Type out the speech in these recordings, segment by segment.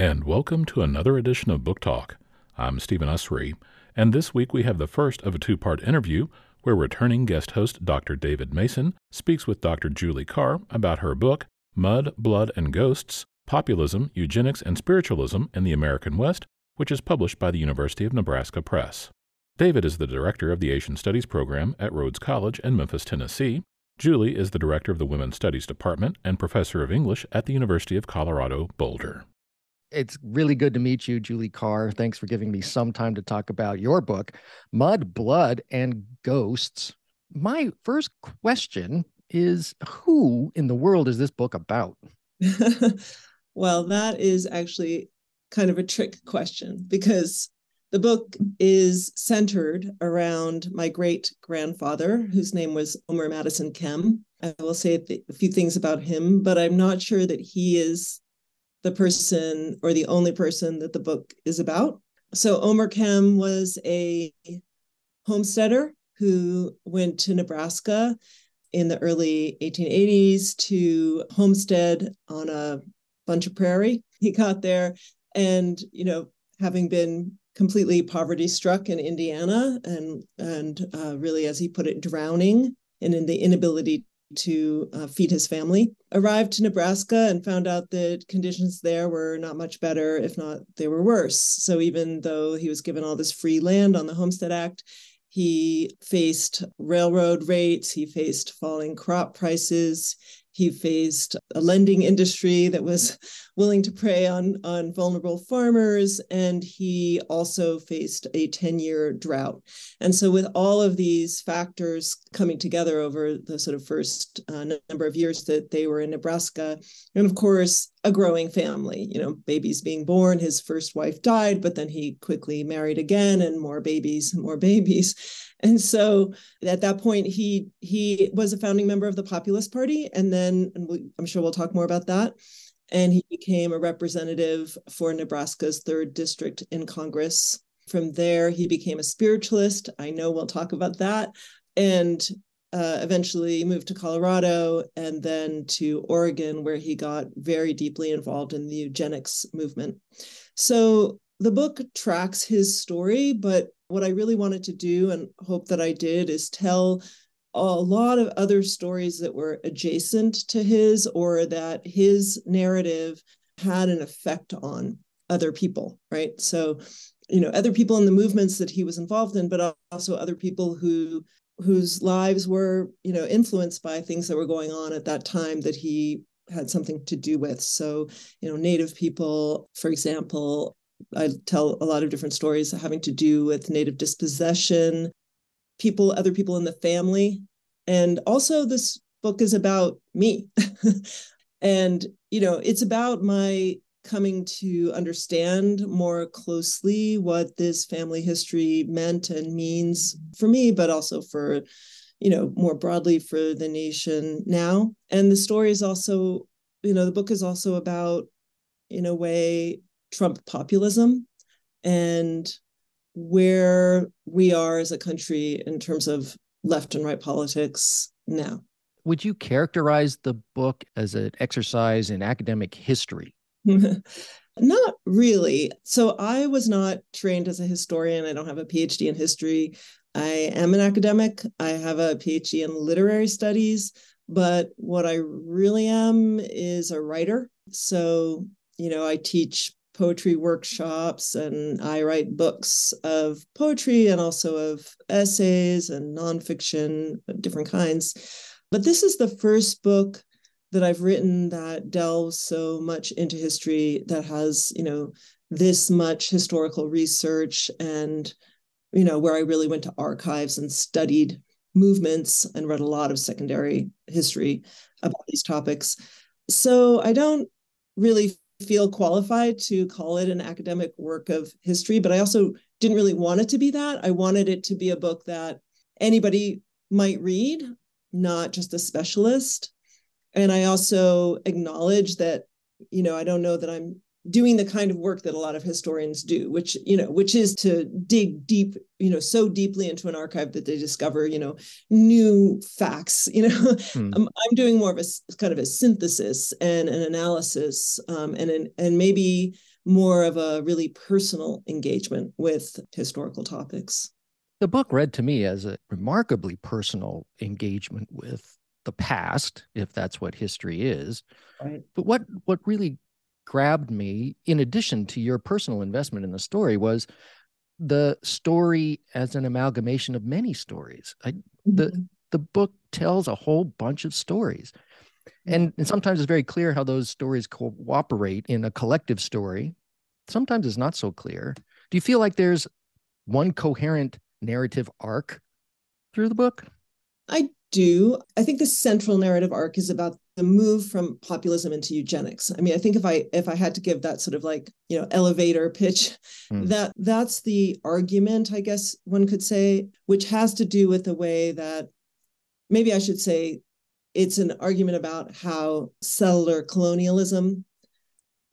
and welcome to another edition of Book Talk. I'm Stephen Usry, and this week we have the first of a two part interview where returning guest host Dr. David Mason speaks with Dr. Julie Carr about her book, Mud, Blood, and Ghosts Populism, Eugenics, and Spiritualism in the American West, which is published by the University of Nebraska Press. David is the director of the Asian Studies program at Rhodes College in Memphis, Tennessee. Julie is the director of the Women's Studies Department and professor of English at the University of Colorado Boulder. It's really good to meet you, Julie Carr. Thanks for giving me some time to talk about your book, Mud, Blood, and Ghosts. My first question is Who in the world is this book about? well, that is actually kind of a trick question because the book is centered around my great grandfather, whose name was Omer Madison Kem. I will say a few things about him, but I'm not sure that he is the person or the only person that the book is about. So Omer Kem was a homesteader who went to Nebraska in the early 1880s to homestead on a bunch of prairie. He got there and, you know, having been completely poverty struck in Indiana and and uh, really, as he put it, drowning and in the inability to uh, feed his family. Arrived to Nebraska and found out that conditions there were not much better, if not they were worse. So even though he was given all this free land on the Homestead Act, he faced railroad rates, he faced falling crop prices, he faced a lending industry that was willing to prey on, on vulnerable farmers, and he also faced a 10 year drought. And so, with all of these factors coming together over the sort of first uh, number of years that they were in Nebraska, and of course, a growing family, you know, babies being born. His first wife died, but then he quickly married again, and more babies, more babies. And so at that point, he he was a founding member of the Populist Party, and then and we, I'm sure we'll talk more about that and he became a representative for Nebraska's third district in Congress. From there, he became a spiritualist. I know we'll talk about that. And uh, eventually moved to Colorado and then to Oregon, where he got very deeply involved in the eugenics movement. So the book tracks his story, but what I really wanted to do and hope that I did is tell a lot of other stories that were adjacent to his or that his narrative had an effect on other people, right? So, you know, other people in the movements that he was involved in, but also other people who whose lives were, you know, influenced by things that were going on at that time that he had something to do with. So, you know, native people, for example, I tell a lot of different stories having to do with native dispossession, people, other people in the family. And also, this book is about me. and, you know, it's about my coming to understand more closely what this family history meant and means for me, but also for, you know, more broadly for the nation now. And the story is also, you know, the book is also about, in a way, Trump populism and where we are as a country in terms of left and right politics now. Would you characterize the book as an exercise in academic history? not really. So I was not trained as a historian. I don't have a PhD in history. I am an academic. I have a PhD in literary studies, but what I really am is a writer. So, you know, I teach poetry workshops and I write books of poetry and also of essays and nonfiction, different kinds. But this is the first book that I've written that delves so much into history that has, you know, this much historical research and, you know, where I really went to archives and studied movements and read a lot of secondary history about these topics. So I don't really feel qualified to call it an academic work of history, but I also didn't really want it to be that. I wanted it to be a book that anybody might read, not just a specialist. And I also acknowledge that, you know, I don't know that I'm doing the kind of work that a lot of historians do which you know which is to dig deep you know so deeply into an archive that they discover you know new facts you know hmm. I'm, I'm, doing more of a kind of a synthesis and an analysis um, and an, and maybe more of a really personal engagement with historical topics. The book read to me as a remarkably personal engagement with the past, if that's what history is. Right. But what what really grabbed me, in addition to your personal investment in the story, was the story as an amalgamation of many stories. I, mm-hmm. the the book tells a whole bunch of stories. And, and sometimes it's very clear how those stories cooperate in a collective story. Sometimes it's not so clear. Do you feel like there's one coherent narrative arc through the book? I do. I think the central narrative arc is about the move from populism into eugenics. I mean, I think if I if I had to give that sort of like, you know, elevator pitch, mm. that that's the argument, I guess one could say, which has to do with the way that maybe I should say it's an argument about how settler colonialism,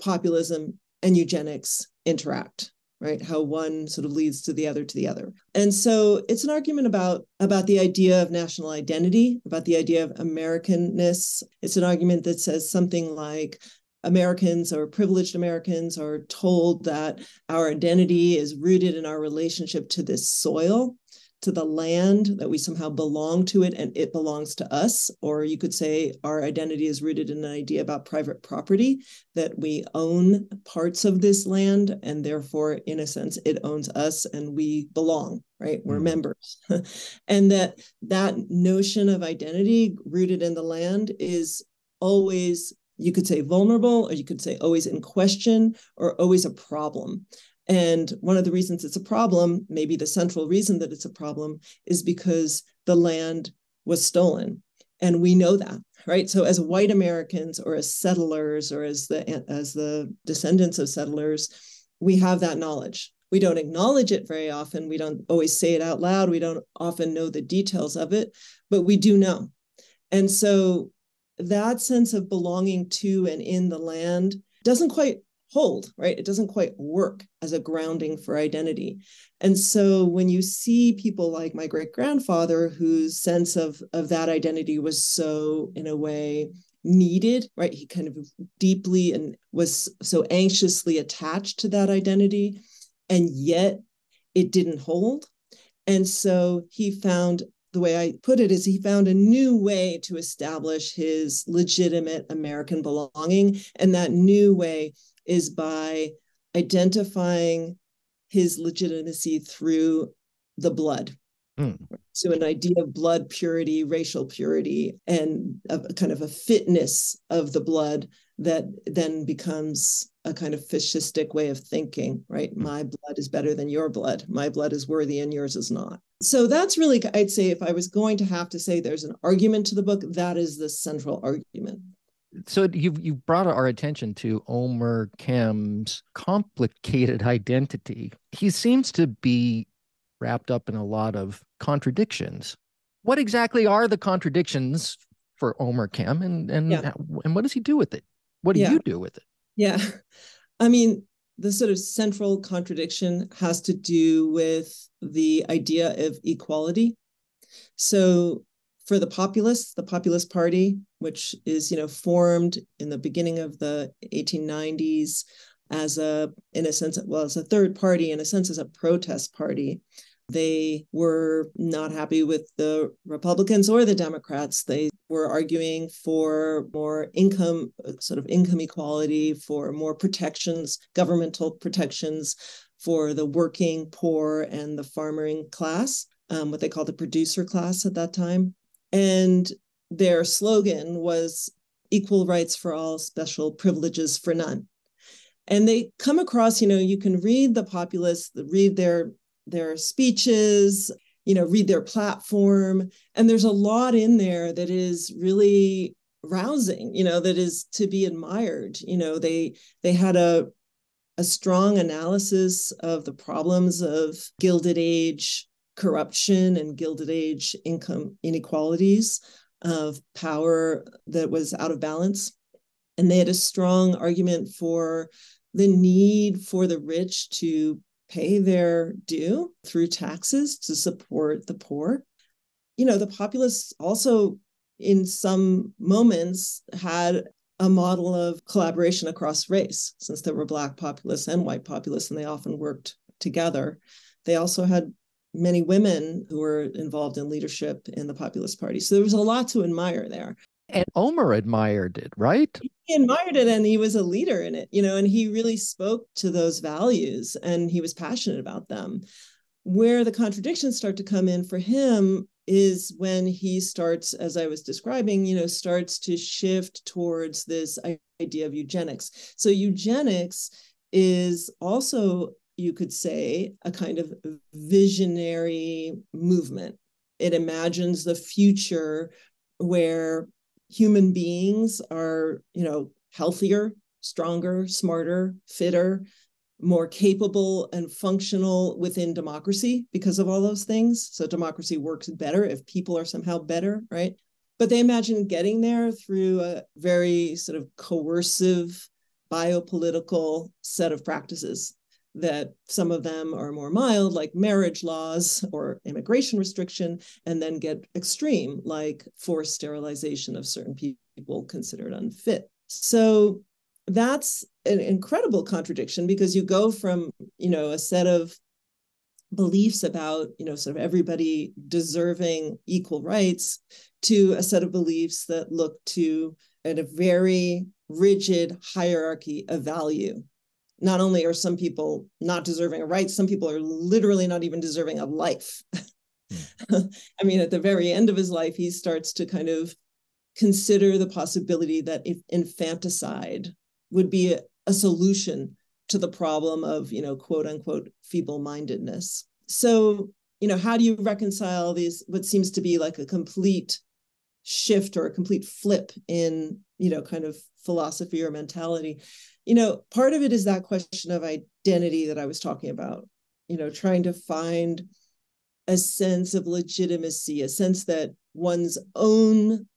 populism, and eugenics interact right? How one sort of leads to the other to the other. And so it's an argument about about the idea of national identity about the idea of americanness. It's an argument that says something like Americans or privileged Americans are told that our identity is rooted in our relationship to this soil to the land, that we somehow belong to it and it belongs to us. Or you could say our identity is rooted in an idea about private property, that we own parts of this land and therefore, in a sense, it owns us and we belong, right? We're mm-hmm. members. and that that notion of identity rooted in the land is always you could say vulnerable or you could say always in question or always a problem and one of the reasons it's a problem, maybe the central reason that it's a problem, is because the land was stolen. And we know that, right? So as white Americans or as settlers or as the as the descendants of settlers, we have that knowledge. We don't acknowledge it very often. We don't always say it out loud. We don't often know the details of it, but we do know. And so that sense of belonging to and in the land doesn't quite hold, right? It doesn't quite work as a grounding for identity. And so when you see people like my great grandfather, whose sense of, of that identity was so, in a way, needed, right? He kind of deeply and was so anxiously attached to that identity, and yet it didn't hold. And so he found the way I put it is he found a new way to establish his legitimate American belonging. And that new way is by identifying his legitimacy through the blood. Mm. So, an idea of blood purity, racial purity, and a, kind of a fitness of the blood that then becomes a kind of fascistic way of thinking, right? Mm. My blood is better than your blood. My blood is worthy and yours is not. So, that's really, I'd say, if I was going to have to say there's an argument to the book, that is the central argument so you've you brought our attention to Omer Kem's complicated identity. He seems to be wrapped up in a lot of contradictions. What exactly are the contradictions for Omer Kem, and and yeah. and what does he do with it? What do yeah. you do with it? Yeah, I mean, the sort of central contradiction has to do with the idea of equality. So for the populists, the Populist Party, which is you know formed in the beginning of the 1890s as a in a sense well as a third party in a sense as a protest party. They were not happy with the republicans or the democrats. They were arguing for more income sort of income equality for more protections governmental protections for the working poor and the farming class um, what they called the producer class at that time and their slogan was equal rights for all, special privileges for none. And they come across, you know, you can read the populists, read their their speeches, you know, read their platform, and there's a lot in there that is really rousing, you know, that is to be admired. You know, they they had a a strong analysis of the problems of Gilded Age corruption and Gilded Age income inequalities of power that was out of balance. And they had a strong argument for the need for the rich to pay their due through taxes to support the poor. You know, the populists also, in some moments, had a model of collaboration across race, since there were Black populists and white populists, and they often worked together. They also had many women who were involved in leadership in the Populist Party. So there was a lot to admire there. And Omer admired it, right? He admired it and he was a leader in it, you know, and he really spoke to those values and he was passionate about them. Where the contradictions start to come in for him is when he starts, as I was describing, you know, starts to shift towards this idea of eugenics. So eugenics is also, you could say, a kind of visionary movement. It imagines the future where human beings are, you know, healthier, stronger, smarter, fitter, more capable and functional within democracy because of all those things. So democracy works better if people are somehow better, right? But they imagine getting there through a very sort of coercive biopolitical set of practices that some of them are more mild, like marriage laws or immigration restriction, and then get extreme, like forced sterilization of certain people considered unfit. So that's an incredible contradiction because you go from you know a set of beliefs about you know sort of everybody deserving equal rights to a set of beliefs that look to at a very rigid hierarchy of value not only are some people not deserving of rights some people are literally not even deserving of life i mean at the very end of his life he starts to kind of consider the possibility that infanticide would be a, a solution to the problem of, you know, quote unquote feeble mindedness. So, you know, how do you reconcile these, what seems to be like a complete shift or a complete flip in, you know, kind of philosophy or mentality? You know, part of it is that question of identity that I was talking about, you know, trying to find a sense of legitimacy, a sense that one's own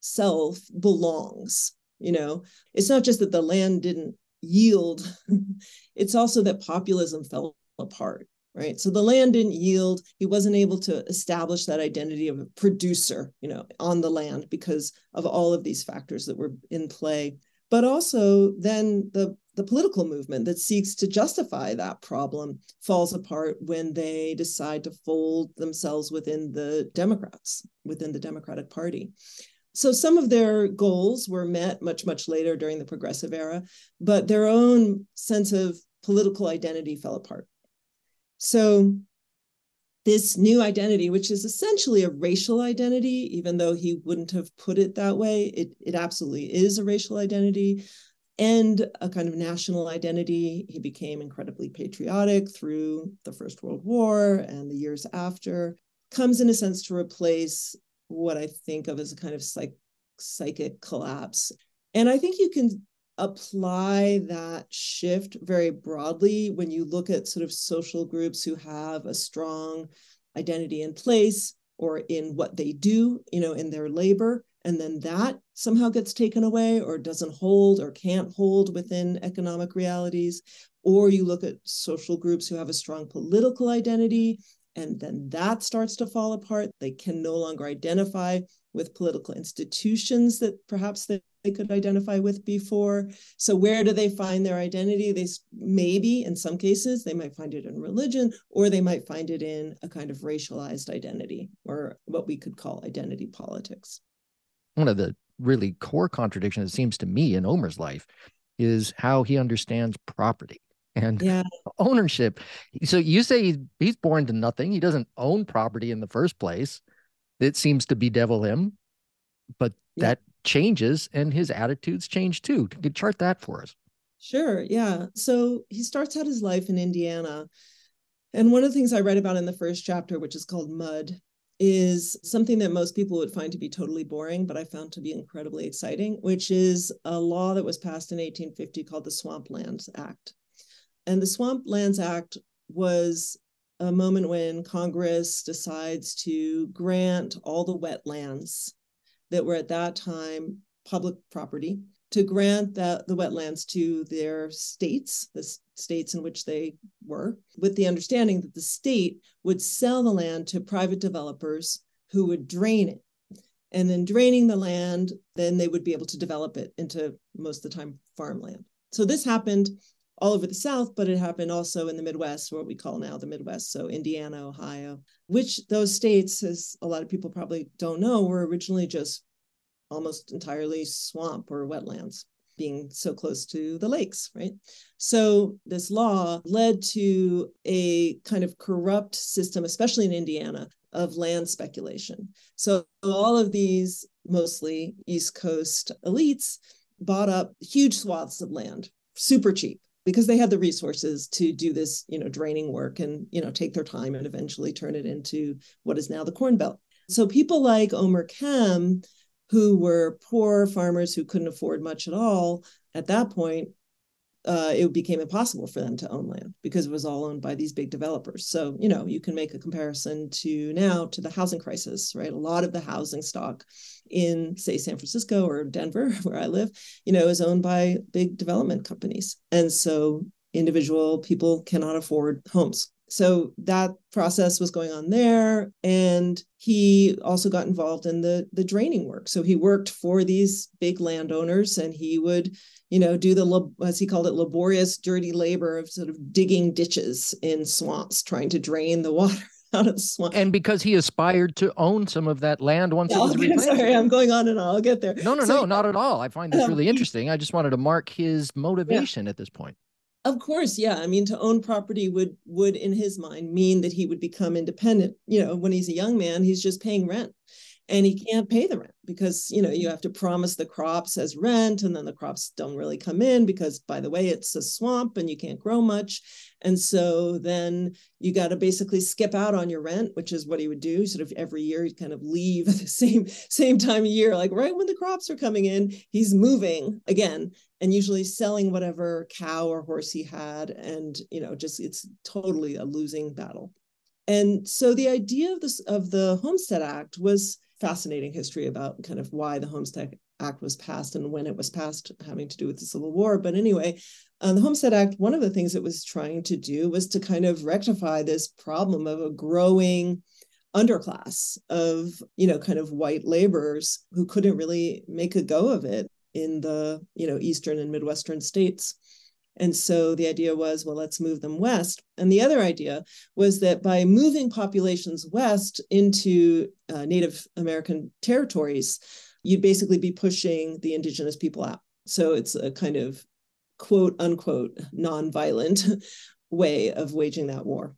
self belongs you know? It's not just that the land didn't yield it's also that populism fell apart right? So the land didn't yield he wasn't able to establish that identity of a producer you know on the land because of all of these factors that were in play but also then the the political movement that seeks to justify that problem falls apart when they decide to fold themselves within the democrats within the democratic party. So some of their goals were met much much later during the progressive era but their own sense of political identity fell apart. So this new identity which is essentially a racial identity even though he wouldn't have put it that way it, it absolutely is a racial identity and a kind of national identity he became incredibly patriotic through the first world war and the years after comes in a sense to replace what I think of as a kind of psych, psychic collapse. And I think you can apply that shift very broadly when you look at sort of social groups who have a strong identity in place or in what they do, you know, in their labor. And then that somehow gets taken away or doesn't hold or can't hold within economic realities. Or you look at social groups who have a strong political identity and then that starts to fall apart. They can no longer identify with political institutions that perhaps they, they could identify with before. So where do they find their identity? They maybe in some cases they might find it in religion, or they might find it in a kind of racialized identity, or what we could call identity politics. One of the really core contradictions, it seems to me, in Omer's life is how he understands property and yeah. ownership. So you say he's born to nothing. He doesn't own property in the first place. It seems to bedevil him, but yeah. that changes and his attitudes change too. Can you chart that for us? Sure. Yeah. So he starts out his life in Indiana. And one of the things I read about in the first chapter, which is called Mud, is something that most people would find to be totally boring, but I found to be incredibly exciting, which is a law that was passed in 1850 called the Swamplands Act. And the Swamp Lands Act was a moment when Congress decides to grant all the wetlands that were at that time public property to grant that the wetlands to their states, the states in which they were, with the understanding that the state would sell the land to private developers who would drain it. and then draining the land, then they would be able to develop it into most of the time farmland. So this happened all over the South, but it happened also in the Midwest, what we call now the Midwest. So Indiana, Ohio, which those states, as a lot of people probably don't know, were originally just almost entirely swamp or wetlands being so close to the lakes, right? So this law led to a kind of corrupt system, especially in Indiana, of land speculation. So all of these mostly East Coast elites bought up huge swaths of land super cheap because they had the resources to do this, you know, draining work and, you know, take their time and eventually turn it into what is now the Corn Belt. So people like Omer Kem, who were poor farmers who couldn't afford much at all at that point, uh, it became impossible for them to own land because it was all owned by these big developers. So, you know, you can make a comparison to now to the housing crisis, right? A lot of the housing stock in, say, San Francisco or Denver, where I live, you know, is owned by big development companies. And so individual people cannot afford homes. So that process was going on there. And he also got involved in the, the draining work. So he worked for these big landowners and he would you know, do the, as he called it, laborious, dirty labor of sort of digging ditches in swamps, trying to drain the water out of the swamp. And because he aspired to own some of that land once yeah, it was okay, Sorry, I'm going on and on. I'll get there. No, no, so, no, not at all. I find this um, really interesting. I just wanted to mark his motivation yeah. at this point. Of course, yeah. I mean, to own property would would, in his mind, mean that he would become independent. You know, when he's a young man, he's just paying rent and he can't pay the rent because you know you have to promise the crops as rent and then the crops don't really come in because by the way it's a swamp and you can't grow much and so then you got to basically skip out on your rent which is what he would do. Sort of every year he'd kind of leave at the same same time of year like right when the crops are coming in he's moving again and usually selling whatever cow or horse he had. And you know just it's totally a losing battle. And so the idea of this of the homestead act was fascinating history about kind of why the Homestead Act was passed and when it was passed, having to do with the Civil War. But anyway, um, the Homestead Act, one of the things it was trying to do was to kind of rectify this problem of a growing underclass of, you know, kind of white laborers who couldn't really make a go of it in the, you know, Eastern and Midwestern states. And so the idea was, well, let's move them west. And the other idea was that by moving populations west into uh, Native American territories, you'd basically be pushing the indigenous people out. So it's a kind of quote unquote nonviolent way of waging that war.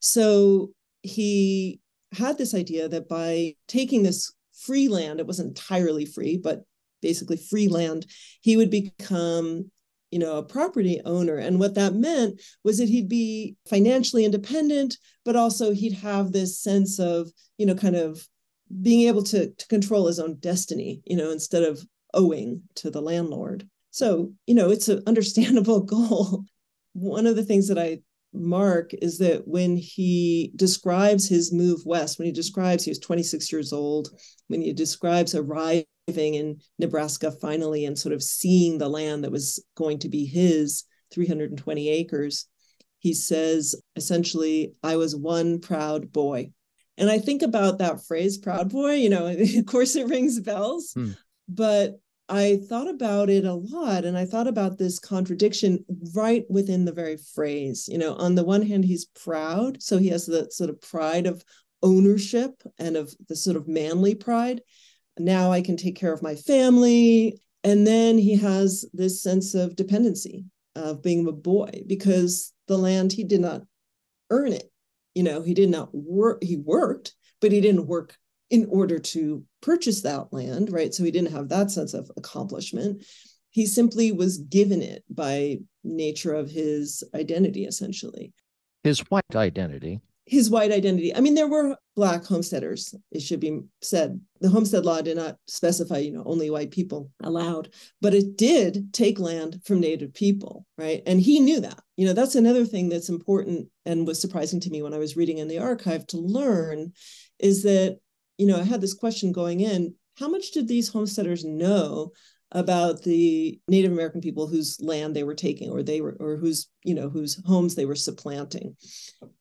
So he had this idea that by taking this free land, it wasn't entirely free, but basically free land, he would become you know, a property owner. And what that meant was that he'd be financially independent, but also he'd have this sense of, you know, kind of being able to, to control his own destiny, you know, instead of owing to the landlord. So, you know, it's an understandable goal. One of the things that I mark is that when he describes his move west, when he describes he was 26 years old, when he describes arriving in Nebraska finally and sort of seeing the land that was going to be his 320 acres, he says essentially, I was one proud boy. And I think about that phrase, proud boy, you know, of course it rings bells, hmm. but I thought about it a lot and I thought about this contradiction right within the very phrase. You know, on the one hand, he's proud. So he has the sort of pride of ownership and of the sort of manly pride. Now I can take care of my family. And then he has this sense of dependency of being a boy because the land he did not earn it. You know, he did not work, he worked, but he didn't work in order to purchase that land, right? So he didn't have that sense of accomplishment. He simply was given it by nature of his identity, essentially. His white identity. His white identity. I mean, there were black homesteaders, it should be said. The homestead law did not specify, you know, only white people allowed, but it did take land from native people, right? And he knew that. You know, that's another thing that's important and was surprising to me when I was reading in the archive to learn is that you know, I had this question going in how much did these homesteaders know about the Native American people whose land they were taking or they were or whose, you know, whose homes they were supplanting?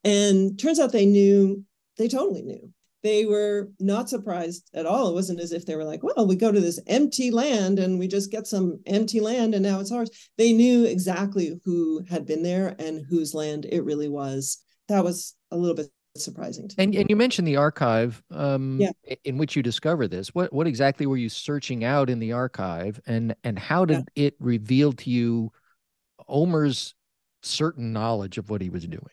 And turns out they knew, they totally knew. they were not surprised at all. It wasn't as if they were like, well, we go to this empty land and we just get some empty land and now it's ours. They knew exactly who had been there and whose land it really was. That was a little bit surprising to and, me. And you mentioned the archive um, yeah. in which you discovered this. What what exactly were you searching out in the archive and and how did yeah. it reveal to you Omer's certain knowledge of what he was doing?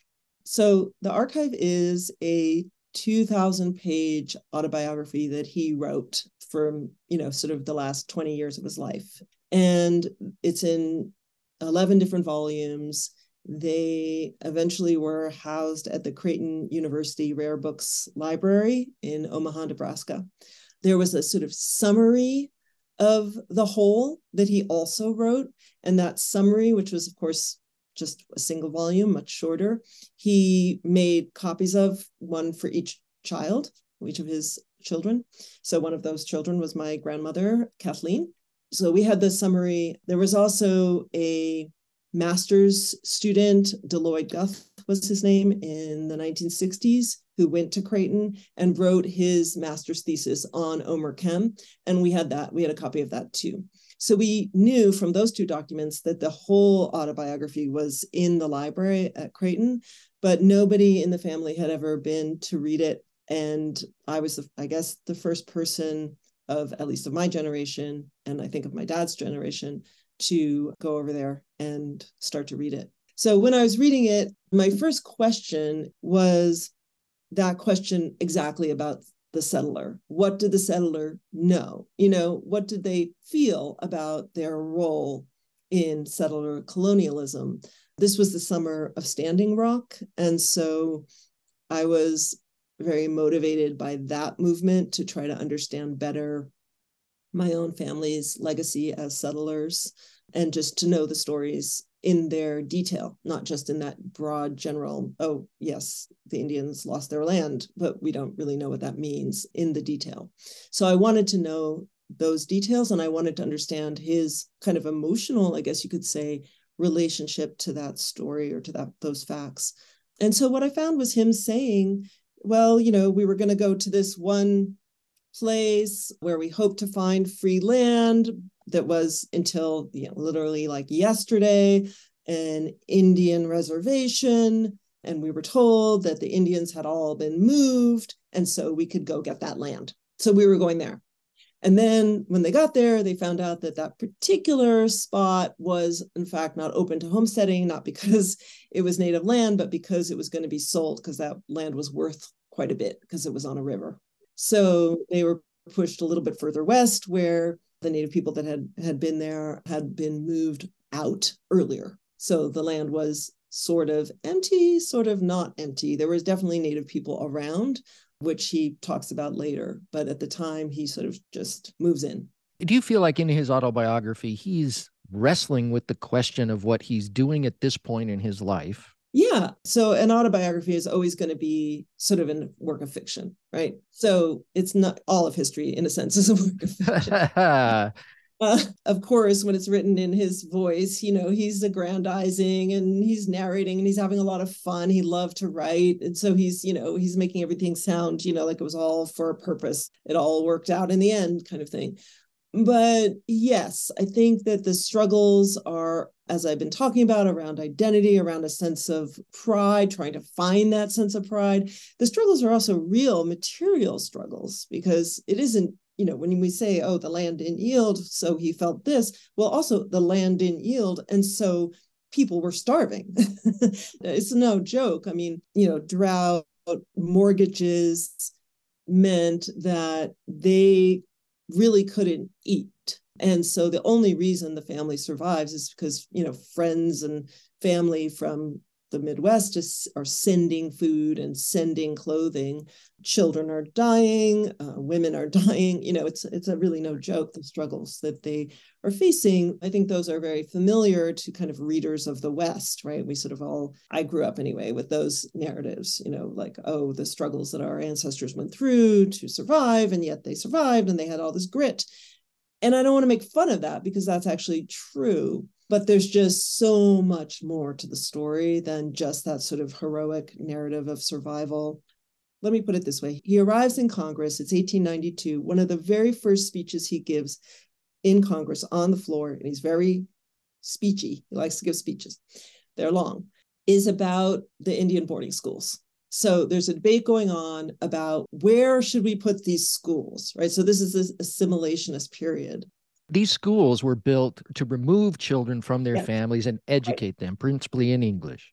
So the archive is a 2000 page autobiography that he wrote from you know sort of the last 20 years of his life and it's in 11 different volumes they eventually were housed at the creighton university rare books library in omaha nebraska there was a sort of summary of the whole that he also wrote and that summary which was of course just a single volume, much shorter. He made copies of one for each child, each of his children. So one of those children was my grandmother, Kathleen. So we had the summary. There was also a master's student, Deloyd Guth was his name, in the 1960s, who went to Creighton and wrote his master's thesis on Omer Kem. And we had that, we had a copy of that too. So we knew from those two documents that the whole autobiography was in the library at Creighton, but nobody in the family had ever been to read it. And I was, I guess, the first person of at least of my generation, and I think of my dad's generation, to go over there and start to read it. So when I was reading it, my first question was that question exactly about the settler? What did the settler know? You know, what did they feel about their role in settler colonialism? This was the summer of Standing Rock. And so I was very motivated by that movement to try to understand better my own family's legacy as settlers and just to know the stories in their detail, not just in that broad general, oh, yes, the Indians lost their land, but we don't really know what that means in the detail. So I wanted to know those details and I wanted to understand his kind of emotional, I guess you could say, relationship to that story or to that those facts. And so what I found was him saying, well, you know, we were going to go to this one place where we hope to find free land that was until you know, literally like yesterday an Indian reservation. And we were told that the Indians had all been moved. And so we could go get that land. So we were going there. And then when they got there, they found out that that particular spot was, in fact, not open to homesteading, not because it was native land, but because it was going to be sold because that land was worth quite a bit because it was on a river. So they were pushed a little bit further west where the native people that had had been there had been moved out earlier. So the land was sort of empty, sort of not empty. There was definitely native people around, which he talks about later, but at the time he sort of just moves in. Do you feel like in his autobiography he's wrestling with the question of what he's doing at this point in his life yeah. So an autobiography is always going to be sort of a work of fiction, right? So it's not all of history, in a sense, is a work of fiction. uh, of course, when it's written in his voice, you know, he's aggrandizing and he's narrating and he's having a lot of fun. He loved to write. And so he's, you know, he's making everything sound, you know, like it was all for a purpose. It all worked out in the end, kind of thing. But yes, I think that the struggles are as I've been talking about, around identity, around a sense of pride, trying to find that sense of pride. The struggles are also real material struggles because it isn't, you know, when we say, oh, the land didn't yield, so he felt this, well, also the land didn't yield. And so people were starving. it's no joke. I mean, you know, drought, mortgages meant that they really couldn't eat and so the only reason the family survives is because, you know, friends and family from the Midwest is, are sending food and sending clothing. Children are dying, uh, women are dying. You know, it's it's a really no joke the struggles that they are facing. I think those are very familiar to kind of readers of the West, right? We sort of all I grew up anyway with those narratives. You know, like oh, the struggles that our ancestors went through to survive, and yet they survived, and they had all this grit. And I don't want to make fun of that because that's actually true. But there's just so much more to the story than just that sort of heroic narrative of survival. let me put it this way. He arrives in Congress, it's 1892. One of the very first speeches he gives in Congress on the floor, and he's very speechy, he likes to give speeches, they're long, is about the Indian boarding schools. So there's a debate going on about where should we put these schools, right? So this is this assimilationist period. These schools were built to remove children from their families and educate right. them, principally in English.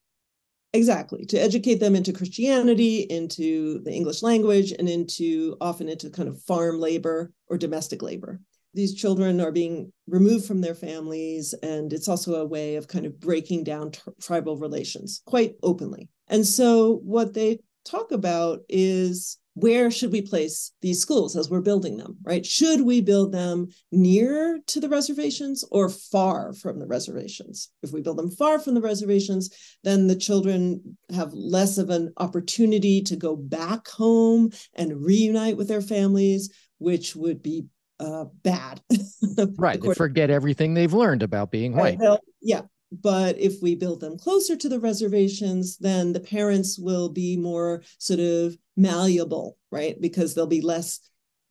Exactly, to educate them into Christianity, into the English language, and into often into kind of farm labor or domestic labor. These children are being removed from their families, and it's also a way of kind of breaking down t- tribal relations quite openly. And so, what they talk about is where should we place these schools as we're building them, right? Should we build them near to the reservations or far from the reservations? If we build them far from the reservations, then the children have less of an opportunity to go back home and reunite with their families, which would be uh, bad. right. They forget everything they've learned about being white. Right. Yeah. But if we build them closer to the reservations, then the parents will be more sort of malleable, right? Because they'll be less,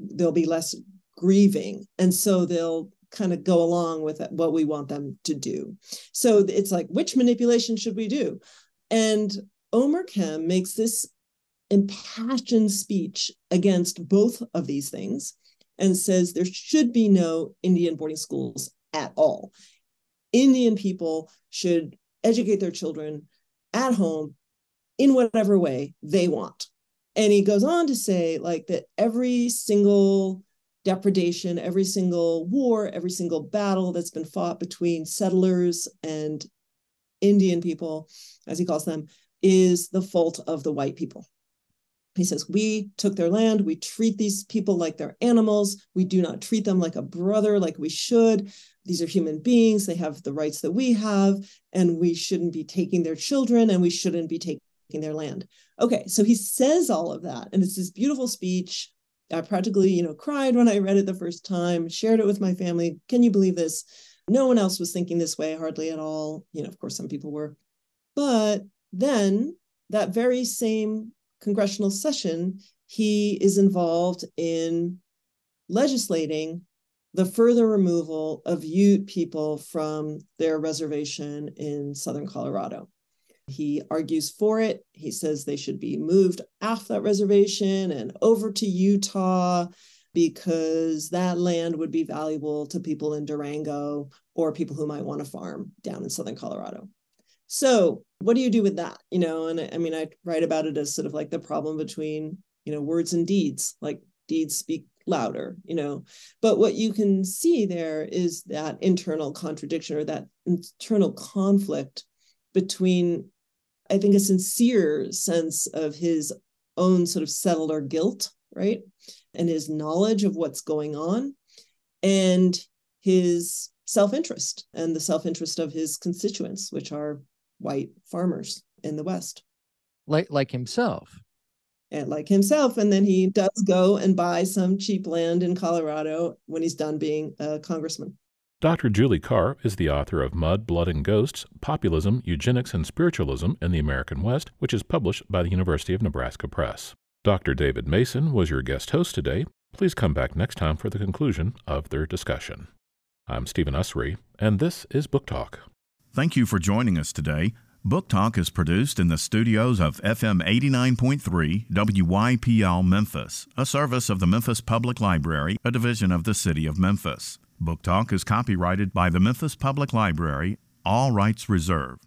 they'll be less grieving. And so they'll kind of go along with what we want them to do. So it's like, which manipulation should we do? And Omer Kem makes this impassioned speech against both of these things and says there should be no Indian boarding schools at all. Indian people should educate their children at home in whatever way they want. And he goes on to say, like, that every single depredation, every single war, every single battle that's been fought between settlers and Indian people, as he calls them, is the fault of the white people. He says, We took their land. We treat these people like they're animals. We do not treat them like a brother, like we should. These are human beings. They have the rights that we have, and we shouldn't be taking their children and we shouldn't be taking their land. Okay, so he says all of that, and it's this beautiful speech. I practically, you know, cried when I read it the first time, shared it with my family. Can you believe this? No one else was thinking this way, hardly at all. You know, of course, some people were. But then that very same congressional session, he is involved in legislating the further removal of Ute people from their reservation in southern Colorado. He argues for it. He says they should be moved off that reservation and over to Utah because that land would be valuable to people in Durango or people who might want to farm down in southern Colorado. So, what do you do with that? You know, and I mean, I write about it as sort of like the problem between, you know, words and deeds. Like deeds speak louder, you know. But what you can see there is that internal contradiction or that internal conflict between, I think, a sincere sense of his own sort of settler guilt, right? And his knowledge of what's going on and his self interest and the self interest of his constituents, which are white farmers in the West. Like like himself. And like himself. And then he does go and buy some cheap land in Colorado when he's done being a congressman. Dr. Julie Carr is the author of Mud, Blood, and Ghosts Populism, Eugenics, and Spiritualism in the American West, which is published by the University of Nebraska Press. Dr. David Mason was your guest host today. Please come back next time for the conclusion of their discussion. I'm Stephen Usry, and this is Book Talk. Thank you for joining us today. Book Talk is produced in the studios of FM 89.3 WYPL Memphis, a service of the Memphis Public Library, a division of the City of Memphis. Book Talk is copyrighted by the Memphis Public Library, all rights reserved.